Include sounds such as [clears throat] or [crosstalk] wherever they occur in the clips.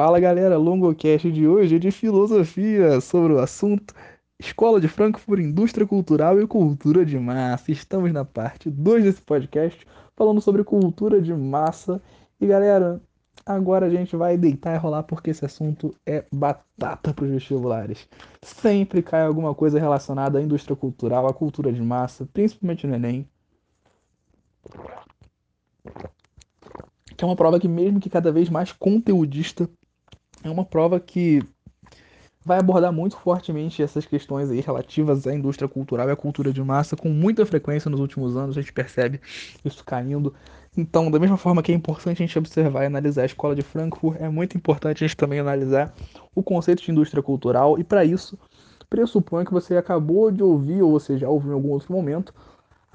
Fala galera, longocast de hoje é de filosofia sobre o assunto Escola de Frankfurt, Indústria Cultural e Cultura de Massa. Estamos na parte 2 desse podcast falando sobre cultura de massa. E galera, agora a gente vai deitar e rolar porque esse assunto é batata para os vestibulares. Sempre cai alguma coisa relacionada à indústria cultural, à cultura de massa, principalmente no Enem que é uma prova que, mesmo que cada vez mais conteudista, é uma prova que vai abordar muito fortemente essas questões aí relativas à indústria cultural e à cultura de massa com muita frequência nos últimos anos, a gente percebe isso caindo. Então, da mesma forma que é importante a gente observar e analisar a escola de Frankfurt, é muito importante a gente também analisar o conceito de indústria cultural e para isso pressupõe que você acabou de ouvir ou você já ouviu em algum outro momento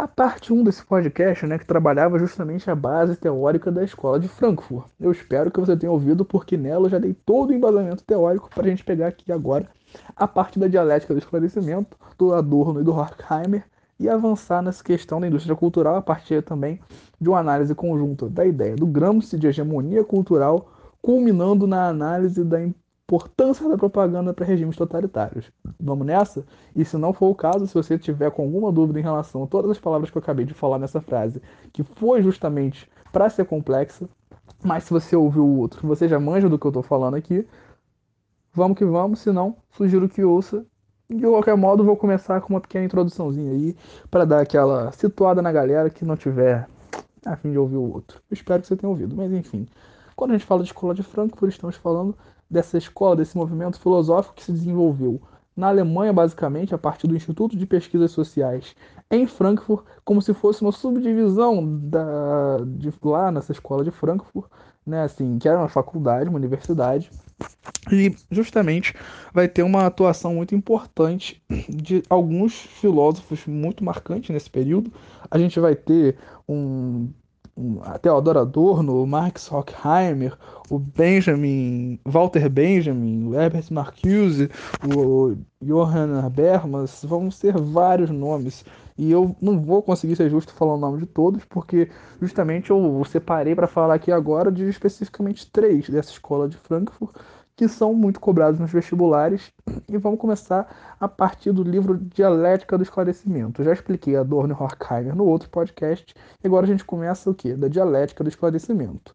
a parte 1 desse podcast, né, que trabalhava justamente a base teórica da escola de Frankfurt. Eu espero que você tenha ouvido, porque nela eu já dei todo o embasamento teórico para a gente pegar aqui agora a parte da dialética do esclarecimento, do Adorno e do Horkheimer, e avançar nessa questão da indústria cultural a partir também de uma análise conjunta da ideia do Gramsci de hegemonia cultural, culminando na análise da importância da propaganda para regimes totalitários. Vamos nessa? E se não for o caso, se você tiver com alguma dúvida em relação a todas as palavras que eu acabei de falar nessa frase, que foi justamente para ser complexa, mas se você ouviu o outro, você já manja do que eu estou falando aqui, vamos que vamos, se não, sugiro que ouça. De qualquer modo, vou começar com uma pequena introduçãozinha aí, para dar aquela situada na galera que não tiver a fim de ouvir o outro. Eu espero que você tenha ouvido, mas enfim. Quando a gente fala de escola de Frankfurt, estamos falando dessa escola, desse movimento filosófico que se desenvolveu na Alemanha, basicamente, a partir do Instituto de Pesquisas Sociais em Frankfurt, como se fosse uma subdivisão da, de lá nessa escola de Frankfurt, né, assim, que era uma faculdade, uma universidade, e justamente vai ter uma atuação muito importante de alguns filósofos muito marcantes nesse período. A gente vai ter um Theodor Adorno, o Marx Horkheimer, o Benjamin, Walter Benjamin, o Herbert Marcuse, o Johann Habermas, vão ser vários nomes. E eu não vou conseguir ser justo falar o nome de todos, porque justamente eu separei para falar aqui agora de especificamente três dessa escola de Frankfurt, que são muito cobrados nos vestibulares. E vamos começar a partir do livro Dialética do Esclarecimento. Eu já expliquei Adorno e Horkheimer no outro podcast, e agora a gente começa o quê? Da Dialética do Esclarecimento.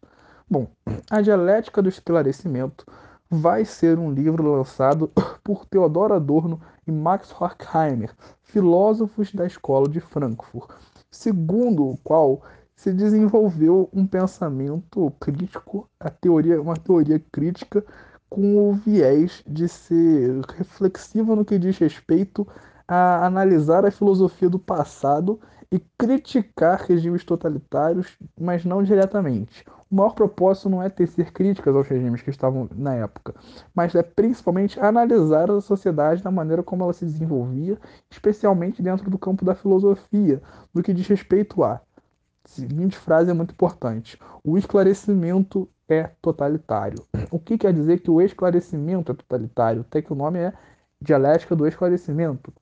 Bom, a Dialética do Esclarecimento vai ser um livro lançado [coughs] por Theodor Adorno e Max Horkheimer, filósofos da Escola de Frankfurt, segundo o qual se desenvolveu um pensamento crítico, a teoria, uma teoria crítica com o viés de ser reflexivo no que diz respeito a analisar a filosofia do passado e criticar regimes totalitários, mas não diretamente. O maior propósito não é tecer críticas aos regimes que estavam na época, mas é principalmente analisar a sociedade da maneira como ela se desenvolvia, especialmente dentro do campo da filosofia, no que diz respeito a. Seguinte frase é muito importante: o esclarecimento é totalitário. O que quer dizer que o esclarecimento é totalitário? Até que o nome é dialética do esclarecimento.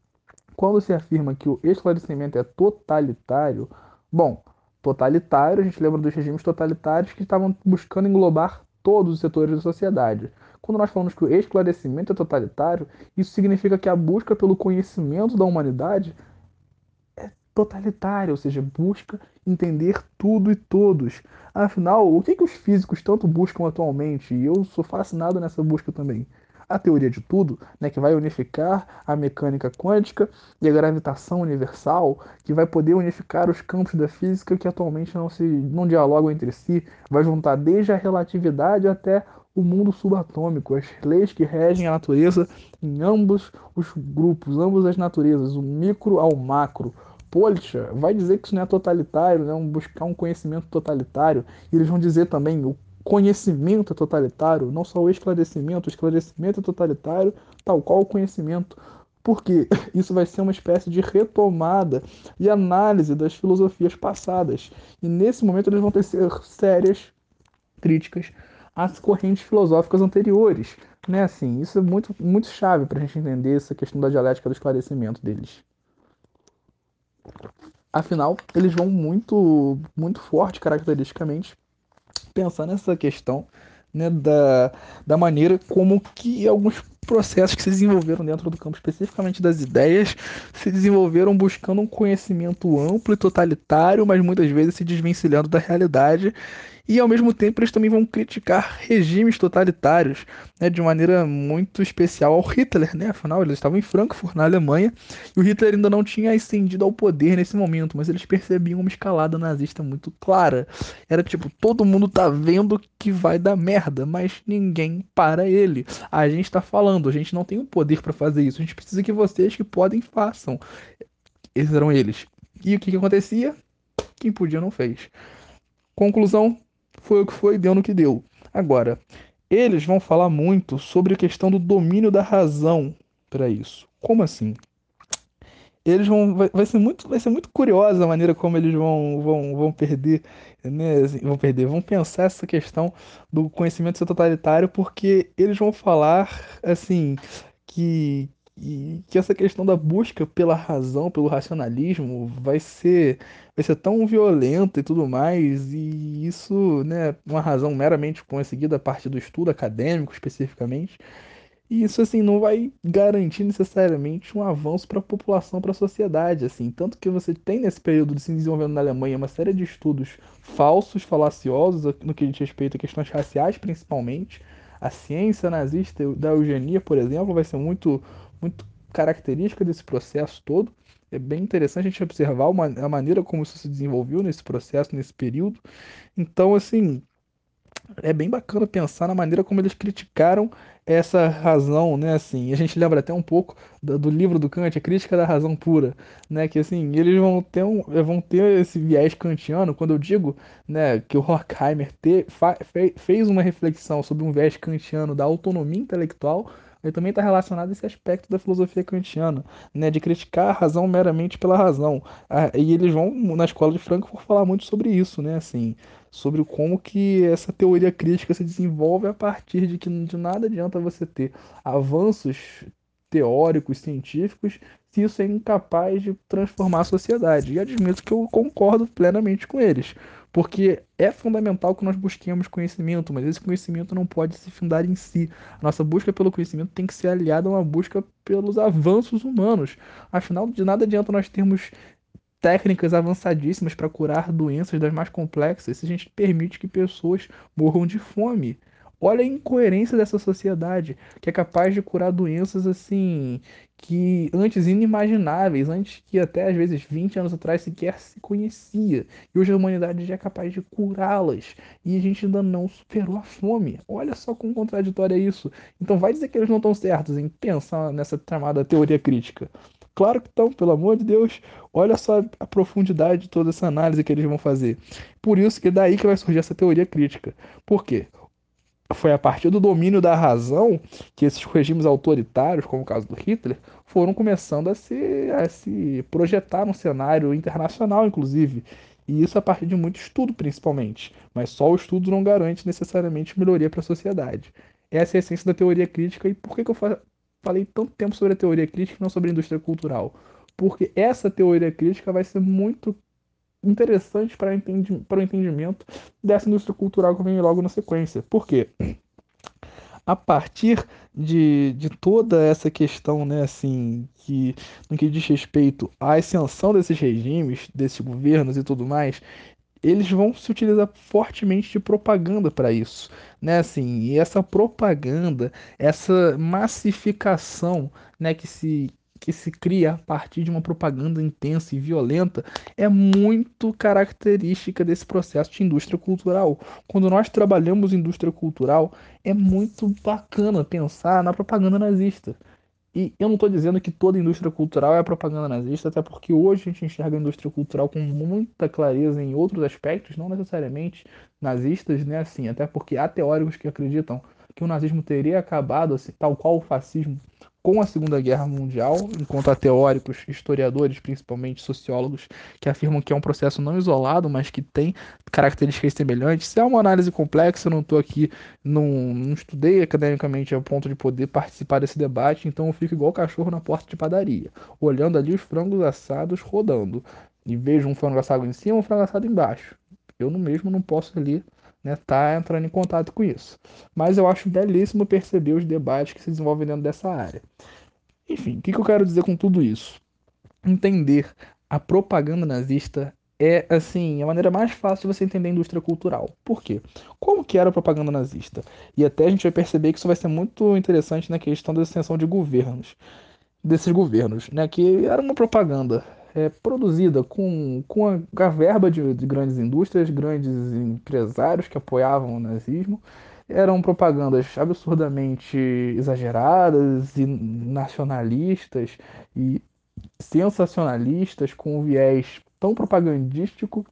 Quando se afirma que o esclarecimento é totalitário, bom, totalitário, a gente lembra dos regimes totalitários que estavam buscando englobar todos os setores da sociedade. Quando nós falamos que o esclarecimento é totalitário, isso significa que a busca pelo conhecimento da humanidade totalitária, ou seja, busca entender tudo e todos. Afinal, o que, que os físicos tanto buscam atualmente? E eu sou fascinado nessa busca também. A teoria de tudo, né, que vai unificar a mecânica quântica e a gravitação universal, que vai poder unificar os campos da física que atualmente não se não dialogam entre si, vai juntar desde a relatividade até o mundo subatômico, as leis que regem a natureza em ambos os grupos, ambas as naturezas, o micro ao macro, poxa, vai dizer que isso não é totalitário, né? buscar um conhecimento totalitário. E eles vão dizer também o conhecimento é totalitário, não só o esclarecimento, o esclarecimento é totalitário, tal qual o conhecimento. Porque [laughs] isso vai ser uma espécie de retomada e análise das filosofias passadas. E nesse momento eles vão ter sérias críticas às correntes filosóficas anteriores. Né? Assim, isso é muito, muito chave para a gente entender essa questão da dialética do esclarecimento deles. Afinal, eles vão muito, muito forte caracteristicamente pensar nessa questão né, da, da maneira como que alguns processos que se desenvolveram dentro do campo, especificamente das ideias, se desenvolveram buscando um conhecimento amplo e totalitário, mas muitas vezes se desvencilhando da realidade e ao mesmo tempo eles também vão criticar regimes totalitários, né, de maneira muito especial ao Hitler, né? Afinal, eles estavam em Frankfurt, na Alemanha, e o Hitler ainda não tinha ascendido ao poder nesse momento, mas eles percebiam uma escalada nazista muito clara. Era tipo, todo mundo tá vendo que vai dar merda, mas ninguém para ele. A gente tá falando, a gente não tem o poder para fazer isso. A gente precisa que vocês que podem façam. Esses eram eles. E o que, que acontecia? Quem podia não fez. Conclusão: foi o que foi, deu no que deu. Agora, eles vão falar muito sobre a questão do domínio da razão para isso. Como assim? Eles vão vai, vai, ser muito vai ser muito curiosa a maneira como eles vão vão, vão perder, né, assim, vão perder, vão pensar essa questão do conhecimento ser totalitário porque eles vão falar assim que e que essa questão da busca pela razão, pelo racionalismo, vai ser, vai ser tão violenta e tudo mais, e isso, né, uma razão meramente conseguida a partir do estudo acadêmico especificamente, e isso assim não vai garantir necessariamente um avanço para a população, para a sociedade, assim, tanto que você tem nesse período de se desenvolvendo na Alemanha uma série de estudos falsos, falaciosos no que diz respeito a questões raciais, principalmente. A ciência nazista da eugenia, por exemplo, vai ser muito muito característica desse processo todo. É bem interessante a gente observar uma, a maneira como isso se desenvolveu nesse processo, nesse período. Então, assim, é bem bacana pensar na maneira como eles criticaram essa razão, né, assim, a gente lembra até um pouco do, do, livro do Kant, a crítica da razão pura, né, que assim, eles vão ter, um, vão ter esse viés kantiano, quando eu digo, né, que o Horkheimer te, fa, fe, fez uma reflexão sobre um viés kantiano da autonomia intelectual, ele também está relacionado a esse aspecto da filosofia kantiana, né, de criticar a razão meramente pela razão. Ah, e eles vão, na escola de Frankfurt, falar muito sobre isso, né, assim, sobre como que essa teoria crítica se desenvolve a partir de que de nada adianta você ter avanços teóricos, científicos, se isso é incapaz de transformar a sociedade. E admito que eu concordo plenamente com eles. Porque é fundamental que nós busquemos conhecimento, mas esse conhecimento não pode se fundar em si. A nossa busca pelo conhecimento tem que ser aliada a uma busca pelos avanços humanos. Afinal, de nada adianta nós termos técnicas avançadíssimas para curar doenças das mais complexas se a gente permite que pessoas morram de fome. Olha a incoerência dessa sociedade, que é capaz de curar doenças assim que antes inimagináveis, antes que até às vezes 20 anos atrás sequer se conhecia. E hoje a humanidade já é capaz de curá-las. E a gente ainda não superou a fome. Olha só como contraditório é isso. Então vai dizer que eles não estão certos em pensar nessa chamada teoria crítica. Claro que estão, pelo amor de Deus. Olha só a profundidade de toda essa análise que eles vão fazer. Por isso que é daí que vai surgir essa teoria crítica. Por quê? Foi a partir do domínio da razão que esses regimes autoritários, como o caso do Hitler, foram começando a se, a se projetar no cenário internacional, inclusive. E isso a partir de muito estudo, principalmente. Mas só o estudo não garante necessariamente melhoria para a sociedade. Essa é a essência da teoria crítica. E por que, que eu falei tanto tempo sobre a teoria crítica e não sobre a indústria cultural? Porque essa teoria crítica vai ser muito interessantes para, entendi o entendimento dessa indústria cultural que vem logo na sequência. Por quê? A partir de, de toda essa questão, né, assim, que no que diz respeito à ascensão desses regimes, desses governos e tudo mais, eles vão se utilizar fortemente de propaganda para isso, né? Assim, e essa propaganda, essa massificação, né, que se que se cria a partir de uma propaganda intensa e violenta é muito característica desse processo de indústria cultural. Quando nós trabalhamos indústria cultural, é muito bacana pensar na propaganda nazista. E eu não estou dizendo que toda indústria cultural é propaganda nazista, até porque hoje a gente enxerga a indústria cultural com muita clareza em outros aspectos, não necessariamente nazistas, né? Assim, até porque há teóricos que acreditam que o nazismo teria acabado, assim, tal qual o fascismo, com a Segunda Guerra Mundial, enquanto há teóricos, historiadores, principalmente sociólogos, que afirmam que é um processo não isolado, mas que tem características semelhantes. Se é uma análise complexa, eu não estou aqui, não, não estudei academicamente ao ponto de poder participar desse debate, então eu fico igual cachorro na porta de padaria, olhando ali os frangos assados rodando, e vejo um frango assado em cima e um frango assado embaixo. Eu mesmo não posso ali né, tá entrando em contato com isso. Mas eu acho belíssimo perceber os debates que se desenvolvem dentro dessa área. Enfim, o que, que eu quero dizer com tudo isso? Entender a propaganda nazista é assim a maneira mais fácil de você entender a indústria cultural. Por quê? Como que era a propaganda nazista? E até a gente vai perceber que isso vai ser muito interessante na questão da extensão de governos, desses governos, né? Que era uma propaganda é, produzida com, com a, a verba de, de, grandes indústrias, grandes empresários que apoiavam o nazismo. Eram propagandas absurdamente exageradas e nacionalistas e sensacionalistas com um viés tão propagandístico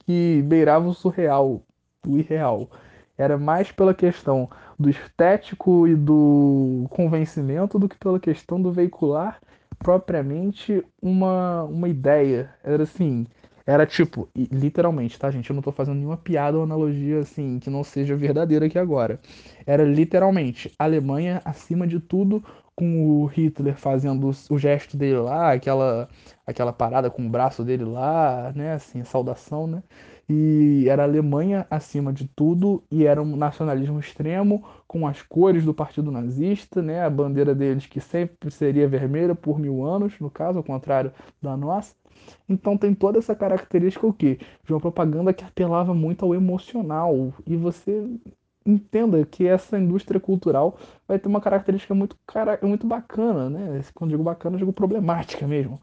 que beirava o surreal, o irreal. Era mais pela questão do estético e do convencimento do que pela questão do veicular propriamente uma, uma ideia. Era assim, era tipo, literalmente, tá, gente? Eu não tô fazendo nenhuma piada ou analogia assim que não seja verdadeira aqui agora. Era literalmente Alemanha acima de tudo, com o Hitler fazendo o gesto dele lá, aquela aquela parada com o braço dele lá, né, assim, saudação, né? E era a Alemanha acima de tudo e era um nacionalismo extremo com as cores do Partido Nazista, né? A bandeira deles que sempre seria vermelha por mil anos, no caso, ao contrário da nossa. Então tem toda essa característica o quê? De uma propaganda que apelava muito ao emocional. E você entenda que essa indústria cultural vai ter uma característica muito, cara, muito bacana, né? Quando digo bacana, digo problemática mesmo.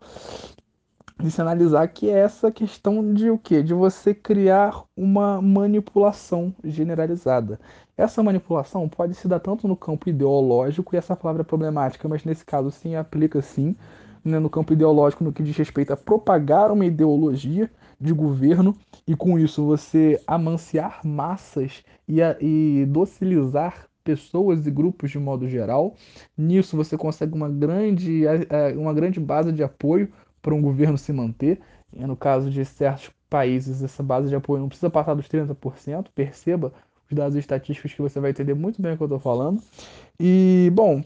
De se analisar que é essa questão de o quê? De você criar uma manipulação generalizada. Essa manipulação pode se dar tanto no campo ideológico, e essa palavra é problemática, mas nesse caso sim aplica sim, né, no campo ideológico, no que diz respeito a propagar uma ideologia de governo e com isso você amanciar massas e, a, e docilizar pessoas e grupos de modo geral. Nisso você consegue uma grande, uma grande base de apoio para um governo se manter. E no caso de certos países, essa base de apoio não precisa passar dos 30%. Perceba os dados estatísticos que você vai entender muito bem o que eu estou falando. E, bom,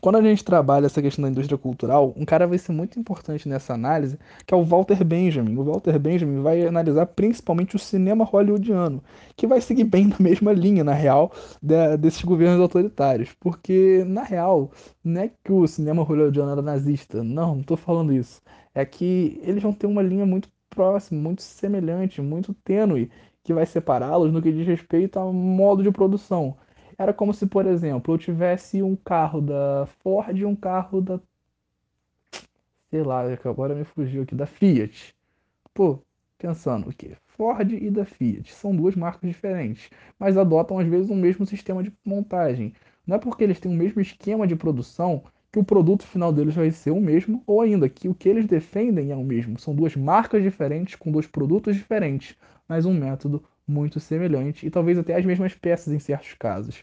quando a gente trabalha essa questão da indústria cultural, um cara vai ser muito importante nessa análise, que é o Walter Benjamin. O Walter Benjamin vai analisar principalmente o cinema hollywoodiano, que vai seguir bem [laughs] na mesma linha, na real, de, desses governos autoritários. Porque, na real, não é que o cinema hollywoodiano era nazista. Não, não estou falando isso. É que eles vão ter uma linha muito próxima, muito semelhante, muito tênue, que vai separá-los no que diz respeito ao modo de produção. Era como se, por exemplo, eu tivesse um carro da Ford e um carro da. Sei lá, agora me fugiu aqui, da Fiat. Pô, pensando o quê? Ford e da Fiat. São duas marcas diferentes, mas adotam às vezes o mesmo sistema de montagem. Não é porque eles têm o mesmo esquema de produção que o produto final deles vai ser o mesmo, ou ainda que o que eles defendem é o mesmo. São duas marcas diferentes com dois produtos diferentes, mas um método muito semelhante e talvez até as mesmas peças em certos casos.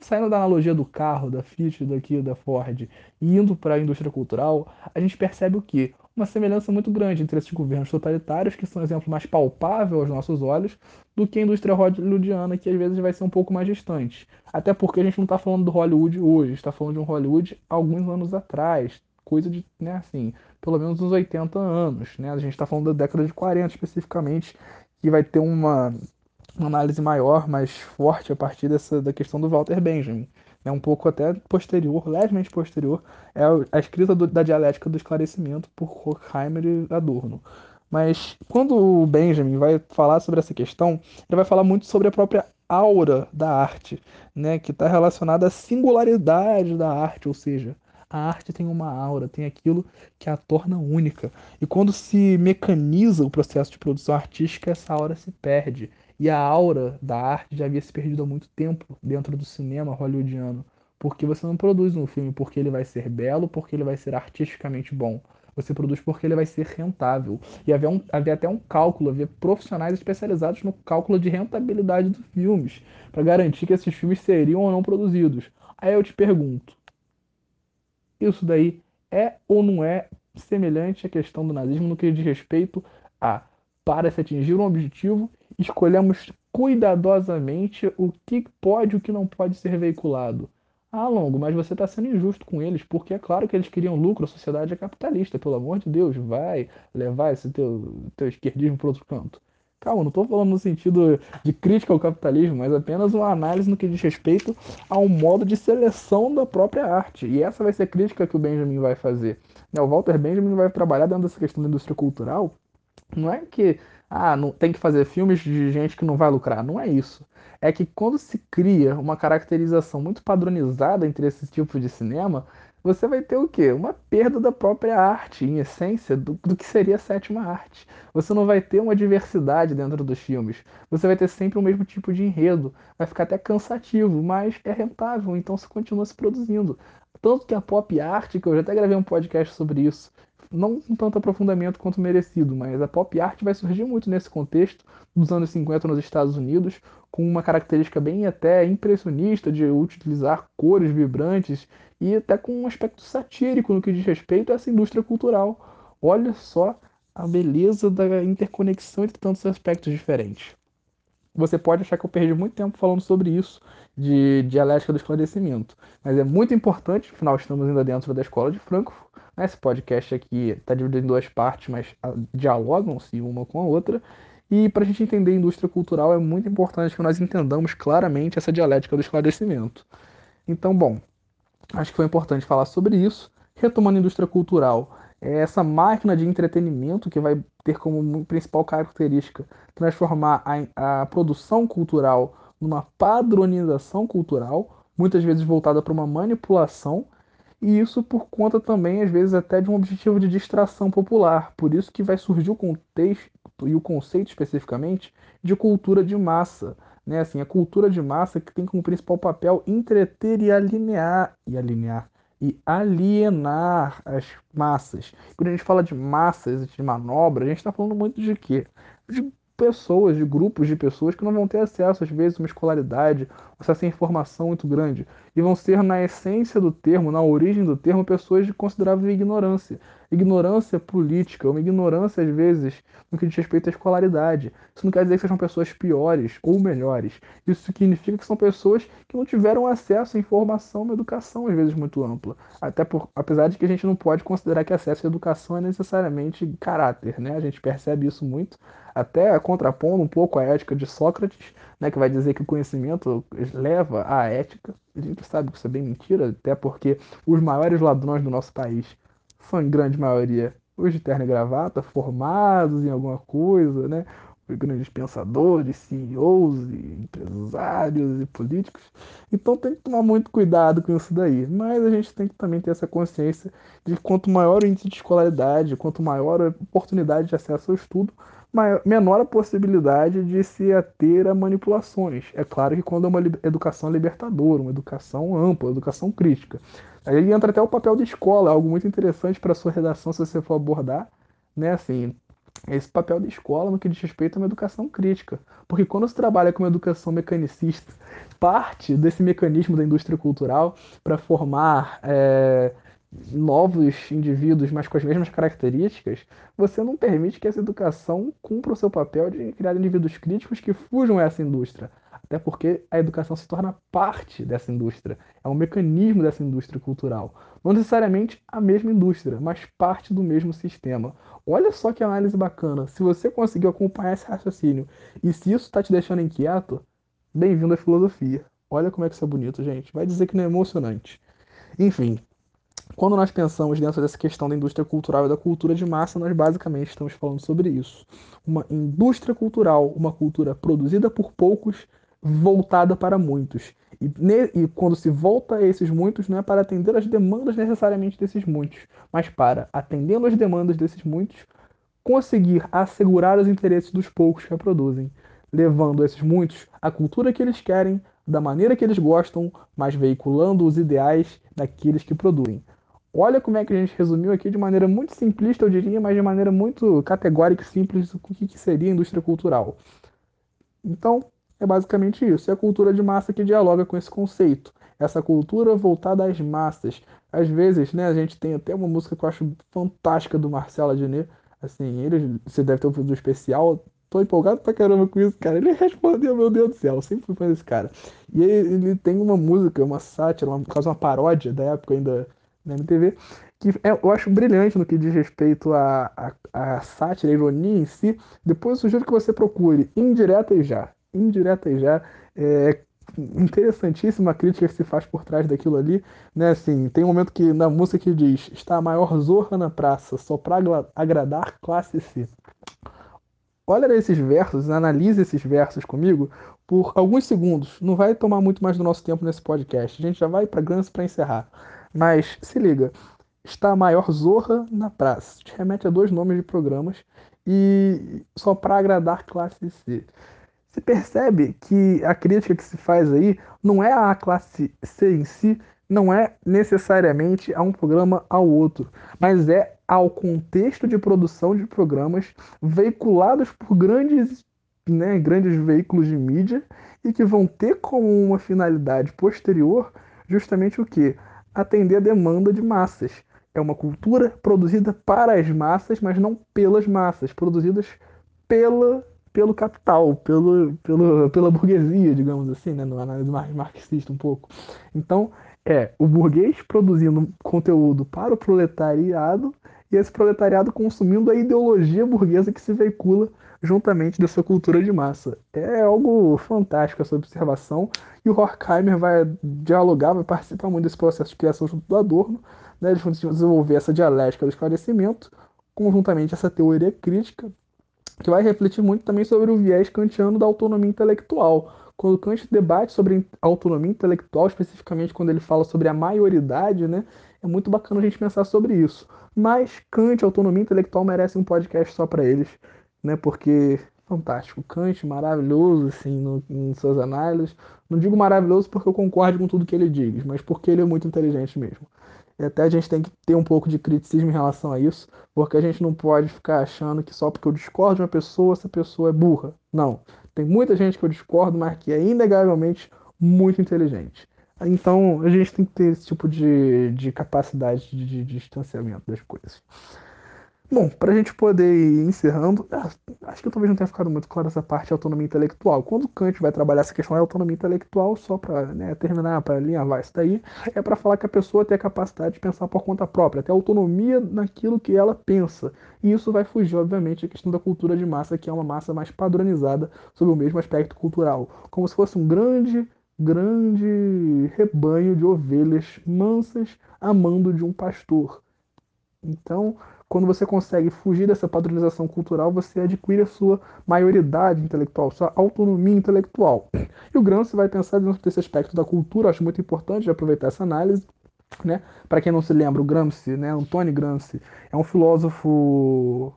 Saindo da analogia do carro, da Fiat, daqui, da Ford, e indo para a indústria cultural, a gente percebe o quê? Uma semelhança muito grande entre esses governos totalitários, que são um exemplo mais palpável aos nossos olhos, do que a indústria hollywoodiana, que às vezes vai ser um pouco mais distante. Até porque a gente não está falando do Hollywood hoje, está falando de um Hollywood alguns anos atrás, coisa de, né, assim, pelo menos uns 80 anos, né? A gente está falando da década de 40 especificamente, que vai ter uma, uma análise maior, mais forte a partir dessa, da questão do Walter Benjamin. É um pouco até posterior, levemente posterior, é a escrita do, da dialética do esclarecimento por Horkheimer e Adorno. Mas quando o Benjamin vai falar sobre essa questão, ele vai falar muito sobre a própria aura da arte, né, que está relacionada à singularidade da arte, ou seja, a arte tem uma aura, tem aquilo que a torna única. E quando se mecaniza o processo de produção artística, essa aura se perde. E a aura da arte já havia se perdido há muito tempo dentro do cinema hollywoodiano. Porque você não produz um filme porque ele vai ser belo, porque ele vai ser artisticamente bom. Você produz porque ele vai ser rentável. E havia, um, havia até um cálculo, havia profissionais especializados no cálculo de rentabilidade dos filmes, para garantir que esses filmes seriam ou não produzidos. Aí eu te pergunto, isso daí é ou não é semelhante à questão do nazismo no que diz respeito a, para se atingir um objetivo, escolhemos cuidadosamente o que pode e o que não pode ser veiculado. Ah, Longo, mas você está sendo injusto com eles, porque é claro que eles queriam lucro, a sociedade é capitalista, pelo amor de Deus, vai levar esse teu, teu esquerdismo para outro canto. Calma, não estou falando no sentido de crítica ao capitalismo, mas apenas uma análise no que diz respeito ao modo de seleção da própria arte. E essa vai ser a crítica que o Benjamin vai fazer. Né, o Walter Benjamin vai trabalhar dentro dessa questão da indústria cultural. Não é que ah, não, tem que fazer filmes de gente que não vai lucrar. Não é isso. É que quando se cria uma caracterização muito padronizada entre esses tipos de cinema, você vai ter o quê? Uma perda da própria arte, em essência, do, do, que seria a sétima arte. Você não vai ter uma diversidade dentro dos filmes. Você vai ter sempre o mesmo tipo de enredo. Vai ficar até cansativo, mas é rentável, então se continua se produzindo. Tanto que a pop art, que eu já até gravei um podcast sobre isso, não com tanto aprofundamento quanto merecido, mas a pop art vai surgir muito nesse contexto dos anos 50 nos Estados Unidos, com uma característica bem até impressionista de utilizar cores vibrantes e até com um aspecto satírico no que diz respeito a essa indústria cultural. Olha só a beleza da interconexão entre tantos aspectos diferentes. Você pode achar que eu perdi muito tempo falando sobre isso, de dialética do esclarecimento, mas é muito importante, afinal estamos ainda dentro da escola de Frankfurt, né? Esse podcast aqui está dividido em duas partes, mas ah, dialogam-se uma com a outra. E para a gente entender a indústria cultural é muito importante que nós entendamos claramente essa dialética do esclarecimento. Então, bom, acho que foi importante falar sobre isso. Retomando a indústria cultural, é essa máquina de entretenimento que vai ter como principal característica transformar a, a produção cultural numa padronização cultural, muitas vezes voltada para uma manipulação e isso por conta também, às vezes, até de um objetivo de distração popular. Por isso que vai surgir o contexto e o conceito especificamente de cultura de massa. Né? Assim, a cultura de massa que tem como principal papel entreter e alinear, e alinear e alienar as massas. Quando a gente fala de massas, de manobra, a gente está falando muito de quê? De pessoas, de grupos de pessoas que não vão ter acesso, às vezes, a uma escolaridade, acesso a informação muito grande. E vão ser, na essência do termo, na origem do termo, pessoas de considerável ignorância ignorância política, uma ignorância, às vezes, no que diz respeito à escolaridade. Isso não quer dizer que sejam pessoas piores ou melhores. Isso significa que são pessoas que não tiveram acesso à informação, uma educação, às vezes, muito ampla. Até por, apesar de que a gente não pode considerar que acesso à educação é necessariamente caráter, né? A gente percebe isso muito, até contrapondo um pouco a ética de Sócrates, né, que vai dizer que o conhecimento leva à ética. A gente sabe que isso é bem mentira, até porque os maiores ladrões do nosso país são em grande maioria os de terno e gravata, formados em alguma coisa, né? Os grandes pensadores, CEOs, e empresários e políticos. Então tem que tomar muito cuidado com isso daí. Mas a gente tem que também ter essa consciência de que quanto maior o índice de escolaridade, quanto maior a oportunidade de acesso ao estudo, maior, menor a possibilidade de se ater a manipulações. É claro que quando é uma educação libertadora, uma educação ampla, uma educação crítica. Aí entra até o papel da escola, algo muito interessante para a sua redação se você for abordar, né? Assim, esse papel da escola no que diz respeito a uma educação crítica. Porque quando você trabalha com uma educação mecanicista, parte desse mecanismo da indústria cultural para formar é, novos indivíduos, mas com as mesmas características, você não permite que essa educação cumpra o seu papel de criar indivíduos críticos que fujam essa indústria. Até porque a educação se torna parte dessa indústria, é um mecanismo dessa indústria cultural. Não necessariamente a mesma indústria, mas parte do mesmo sistema. Olha só que análise bacana. Se você conseguiu acompanhar esse raciocínio e se isso está te deixando inquieto, bem-vindo à filosofia. Olha como é que isso é bonito, gente. Vai dizer que não é emocionante. Enfim, quando nós pensamos dentro dessa questão da indústria cultural e da cultura de massa, nós basicamente estamos falando sobre isso. Uma indústria cultural, uma cultura produzida por poucos, voltada para muitos. E, e, quando se volta a esses muitos, não é para atender as demandas necessariamente desses muitos, mas para, atendendo as demandas desses muitos, conseguir assegurar os interesses dos poucos que a produzem, levando esses muitos a cultura que eles querem, da maneira que eles gostam, mas veiculando os ideais daqueles que produzem. Olha como é que a gente resumiu aqui de maneira muito simplista, eu diria, mas de maneira muito categórica e simples o que seria indústria cultural. Então, é basicamente isso. É a cultura de massa que dialoga com esse conceito. Essa cultura voltada às massas. Às vezes, né, a gente tem até uma música que eu acho fantástica do Marcelo Adnet. Assim, ele, você deve ter ouvido do especial. Tô empolgado pra caramba com isso, cara. Ele respondeu, meu Deus do céu. Eu sempre fui fã desse cara. E ele, ele tem uma música, uma sátira, uma, quase uma paródia da época ainda MTV, que é, eu acho brilhante no que diz respeito à a, a, sátira, a ironia em si. Depois eu sugiro que você procure Indireta e Já. Indireta e Já é interessantíssima a crítica que se faz por trás daquilo ali, né? Assim, tem um momento que na música que diz: "Está a maior zorra na praça, só para agradar classe C". Olha esses versos, analise esses versos comigo por alguns segundos. Não vai tomar muito mais do nosso tempo nesse podcast. A gente já vai para Gans para encerrar. Mas se liga, está a maior zorra na praça. Te remete a dois nomes de programas e só para agradar classe C. Você percebe que a crítica que se faz aí não é à classe C em si, não é necessariamente a um programa ao outro, mas é ao contexto de produção de programas veiculados por grandes, né, grandes veículos de mídia e que vão ter como uma finalidade posterior justamente o que? Atender a demanda de massas. É uma cultura produzida para as massas, mas não pelas massas, produzidas pela pelo capital, pelo, pelo, pela burguesia, digamos assim, né, no análise mais marxista um pouco. Então, é o burguês produzindo conteúdo para o proletariado e esse proletariado consumindo a ideologia burguesa que se veicula juntamente dessa cultura de massa. É algo fantástico essa observação e o Horkheimer vai dialogar, vai participar muito desse processo de criação junto do Adorno, né, de desenvolver essa dialética do esclarecimento, conjuntamente essa teoria crítica, que vai refletir muito também sobre o viés kantiano da autonomia intelectual. Quando Kant debate sobre autonomia intelectual, especificamente quando ele fala sobre a maioridade, né, é muito bacana a gente pensar sobre isso. Mas Kant, autonomia intelectual, merece um podcast só para eles, né, porque fantástico. Kant, maravilhoso, assim, no, em suas análises. Não digo maravilhoso porque eu concordo com tudo que ele diz, mas porque ele é muito inteligente mesmo. E até a gente tem que ter um pouco de criticismo em relação a isso, porque a gente não pode ficar achando que só porque eu discordo de uma pessoa, essa pessoa é burra. Não. Tem muita gente que eu discordo, mas que é inegavelmente muito inteligente. Então a gente tem que ter esse tipo de, de capacidade de, de, distanciamento das coisas. Bom, para a gente poder ir encerrando, ah, acho que talvez não tenha ficado muito claro essa parte de autonomia intelectual. Quando Kant vai trabalhar essa questão de autonomia intelectual, só para né, terminar, para alinhavar isso daí, é para falar que a pessoa tem a capacidade de pensar por conta própria, ter autonomia naquilo que ela pensa. E isso vai fugir, obviamente, da questão da cultura de massa, que é uma massa mais padronizada sobre o mesmo aspecto cultural, como se fosse um grande grande rebanho de ovelhas mansas amando de um pastor. Então, quando você consegue fugir dessa padronização cultural, você adquire a sua maioridade intelectual, sua autonomia intelectual. E o Gramsci vai pensar dentro desse aspecto da cultura, acho muito importante aproveitar essa análise. Né? Para quem não se lembra, o Gramsci, né, Antônio Gramsci, é um filósofo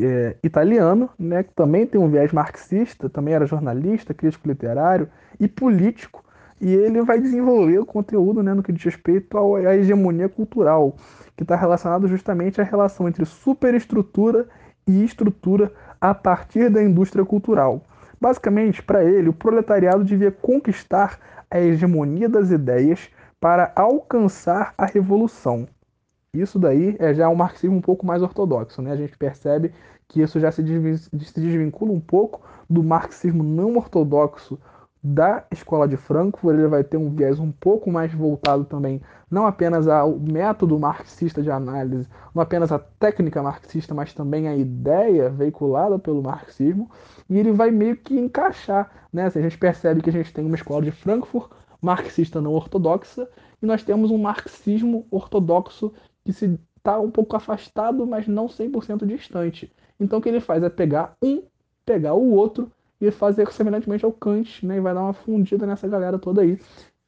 é, italiano, né, que também tem um viés marxista, também era jornalista, crítico literário e político, e ele vai desenvolver o conteúdo né, no que diz respeito à hegemonia cultural que está relacionado justamente à relação entre superestrutura e estrutura a partir da indústria cultural. Basicamente, para ele, o proletariado devia conquistar a hegemonia das ideias para alcançar a revolução. Isso daí é já um marxismo um pouco mais ortodoxo, né? A gente percebe que isso já se desvincula um pouco do marxismo não ortodoxo da escola de Frankfurt, ele vai ter um viés um pouco mais voltado também, não apenas ao método marxista de análise, não apenas a técnica marxista, mas também a ideia veiculada pelo marxismo, e ele vai meio que encaixar, né? Assim, a gente percebe que a gente tem uma escola de Frankfurt marxista não ortodoxa, e nós temos um marxismo ortodoxo que se está um pouco afastado, mas não 100% distante. Então o que ele faz é pegar um, pegar o outro e fazer semelhantemente ao Kant, né? E vai dar uma fundida nessa galera toda aí.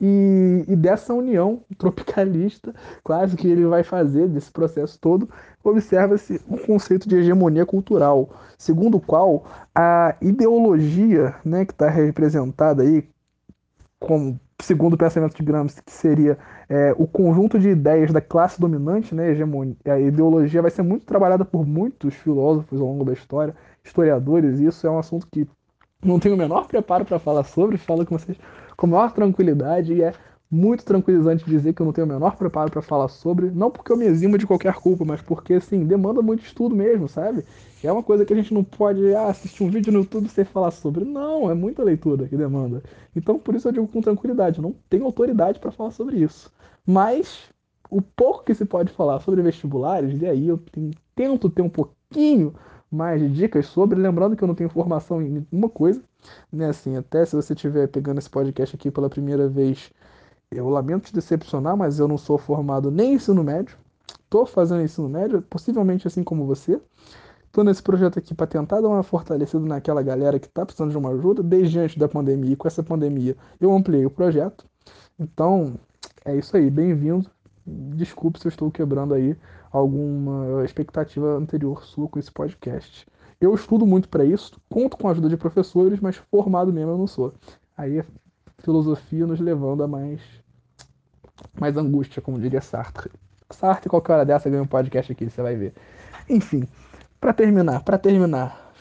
E, e, dessa união [laughs] tropicalista, quase que ele vai fazer desse processo todo, observa-se um conceito de hegemonia cultural, segundo o qual a ideologia né, que está representada aí, como, segundo o pensamento de Gramsci, que seria é, o conjunto de ideias da classe dominante, né, hegemonia, a ideologia vai ser muito trabalhada por muitos filósofos ao longo da história, historiadores, e isso é um assunto que não tenho o menor preparo para falar sobre, falo com vocês com maior tranquilidade e é muito tranquilizante dizer que eu não tenho o menor preparo para falar sobre, não porque eu me eximo de qualquer culpa, mas porque, assim, demanda muito estudo mesmo, sabe? É uma coisa que a gente não pode ah, assistir um vídeo no YouTube sem falar sobre. Não, é muita leitura que demanda. Então, por isso eu digo com tranquilidade, não tenho autoridade para falar sobre isso. Mas o pouco que se pode falar sobre vestibulares, e aí eu tento ter um pouquinho mais de dicas sobre, lembrando que eu não tenho formação em nenhuma coisa, né? Assim, até se você estiver pegando esse podcast aqui pela primeira vez, eu lamento te decepcionar, mas eu não sou formado nem em ensino médio. Estou fazendo ensino médio, possivelmente assim como você. Estou nesse projeto aqui para tentar dar uma fortalecida naquela galera que está precisando de uma ajuda. Desde antes da pandemia e com essa pandemia eu ampliei o projeto. Então, é isso aí. Bem-vindo. Desculpe se eu estou quebrando aí alguma expectativa anterior sua com esse podcast. Eu estudo muito para isso, conto com a ajuda de professores, mas formado mesmo eu não sou. Aí a filosofia nos levando a mais mais angústia, como diria Sartre. Sartre, qualquer hora dessa, ganha um podcast aqui, você vai ver. Enfim, para terminar, para terminar,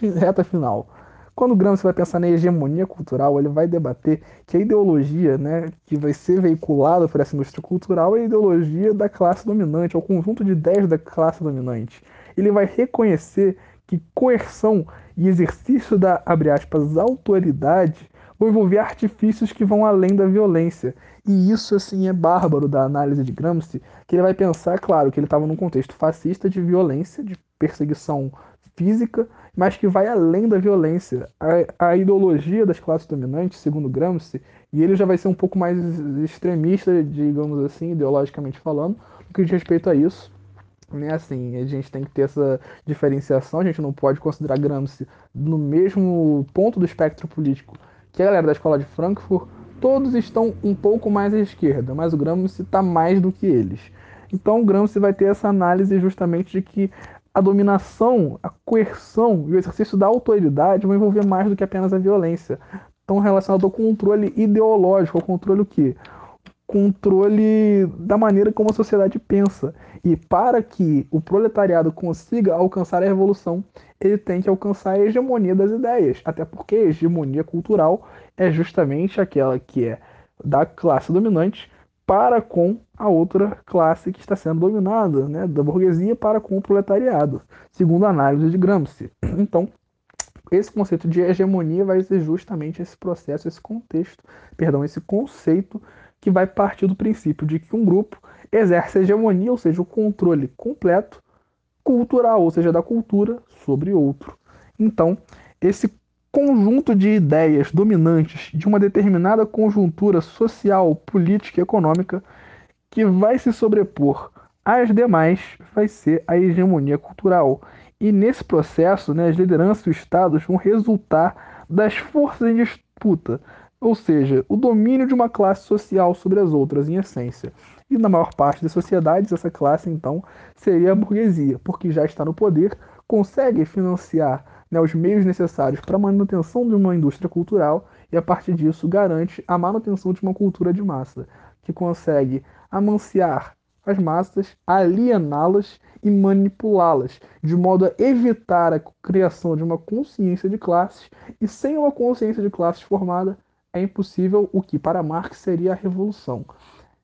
reta final. Quando Gramsci vai pensar na hegemonia cultural, ele vai debater que a ideologia né, que vai ser veiculada por essa indústria cultural é a ideologia da classe dominante, é o conjunto de ideias da classe dominante. Ele vai reconhecer que coerção e exercício da, abre aspas, autoridade vão envolver artifícios que vão além da violência. E isso, assim, é bárbaro da análise de Gramsci, que ele vai pensar, claro, que ele estava num contexto fascista de violência, de perseguição física, mas que vai além da violência. A, a, ideologia das classes dominantes, segundo Gramsci, e ele já vai ser um pouco mais extremista, digamos assim, ideologicamente falando, no que diz respeito a isso. Né, assim, a gente tem que ter essa diferenciação, a gente não pode considerar Gramsci no mesmo ponto do espectro político que a galera da escola de Frankfurt, todos estão um pouco mais à esquerda, mas o Gramsci está mais do que eles. Então o Gramsci vai ter essa análise justamente de que a dominação, a coerção e o exercício da autoridade vão envolver mais do que apenas a violência. Estão relacionados ao controle ideológico, ao controle o quê? Controle da maneira como a sociedade pensa. E para que o proletariado consiga alcançar a revolução, ele tem que alcançar a hegemonia das ideias. Até porque a hegemonia cultural é justamente aquela que é da classe dominante para com a outra classe que está sendo dominada, né, da burguesia para com o proletariado, segundo a análise de Gramsci. Então, esse conceito de hegemonia vai ser justamente esse processo, esse contexto, perdão, esse conceito que vai partir do princípio de que um grupo exerce a hegemonia, ou seja, o controle completo cultural, ou seja, da cultura sobre outro. Então, esse conjunto de ideias dominantes de uma determinada conjuntura social, política e econômica que vai se sobrepor às demais vai ser a hegemonia cultural. E nesse processo, né, as lideranças dos estados vão resultar das forças em disputa, ou seja, o domínio de uma classe social sobre as outras, em essência. E na maior parte das sociedades, essa classe, então, seria a burguesia, porque já está no poder, consegue financiar né, os meios necessários para a manutenção de uma indústria cultural e, a partir disso, garante a manutenção de uma cultura de massa, que consegue amanciar as massas, aliená-las e manipulá-las, de modo a evitar a criação de uma consciência de classes, e sem uma consciência de classes formada, é impossível o que para Marx seria a revolução.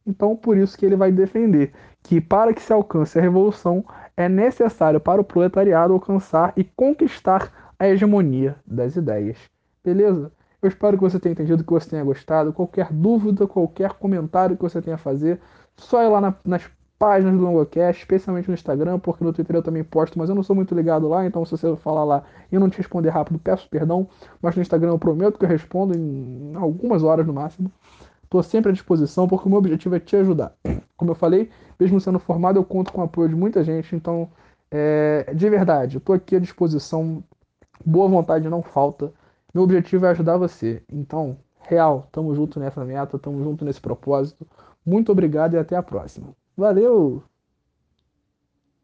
Então, por isso que ele vai defender que para que se alcance a revolução é necessário para o proletariado alcançar e conquistar a hegemonia das ideias. Beleza? Eu espero que você tenha entendido, que você tenha gostado. Qualquer dúvida, qualquer comentário que você tenha a fazer, só ir lá na, nas páginas do Longocast, especialmente no Instagram, porque no Twitter eu também posto, mas eu não sou muito ligado lá, então se você falar lá e eu não te responder rápido, peço perdão. Mas no Instagram eu prometo que eu respondo em algumas horas no máximo. Estou sempre à disposição, porque o meu objetivo é te ajudar. [clears throat] Como eu falei, mesmo sendo formado, eu conto com o apoio de muita gente, então, é, de verdade, eu estou aqui à disposição, boa vontade não falta. Meu objetivo é ajudar você. Então, real, tamo junto nessa meta, tamo junto nesse propósito. Muito obrigado e até a próxima. Valeu!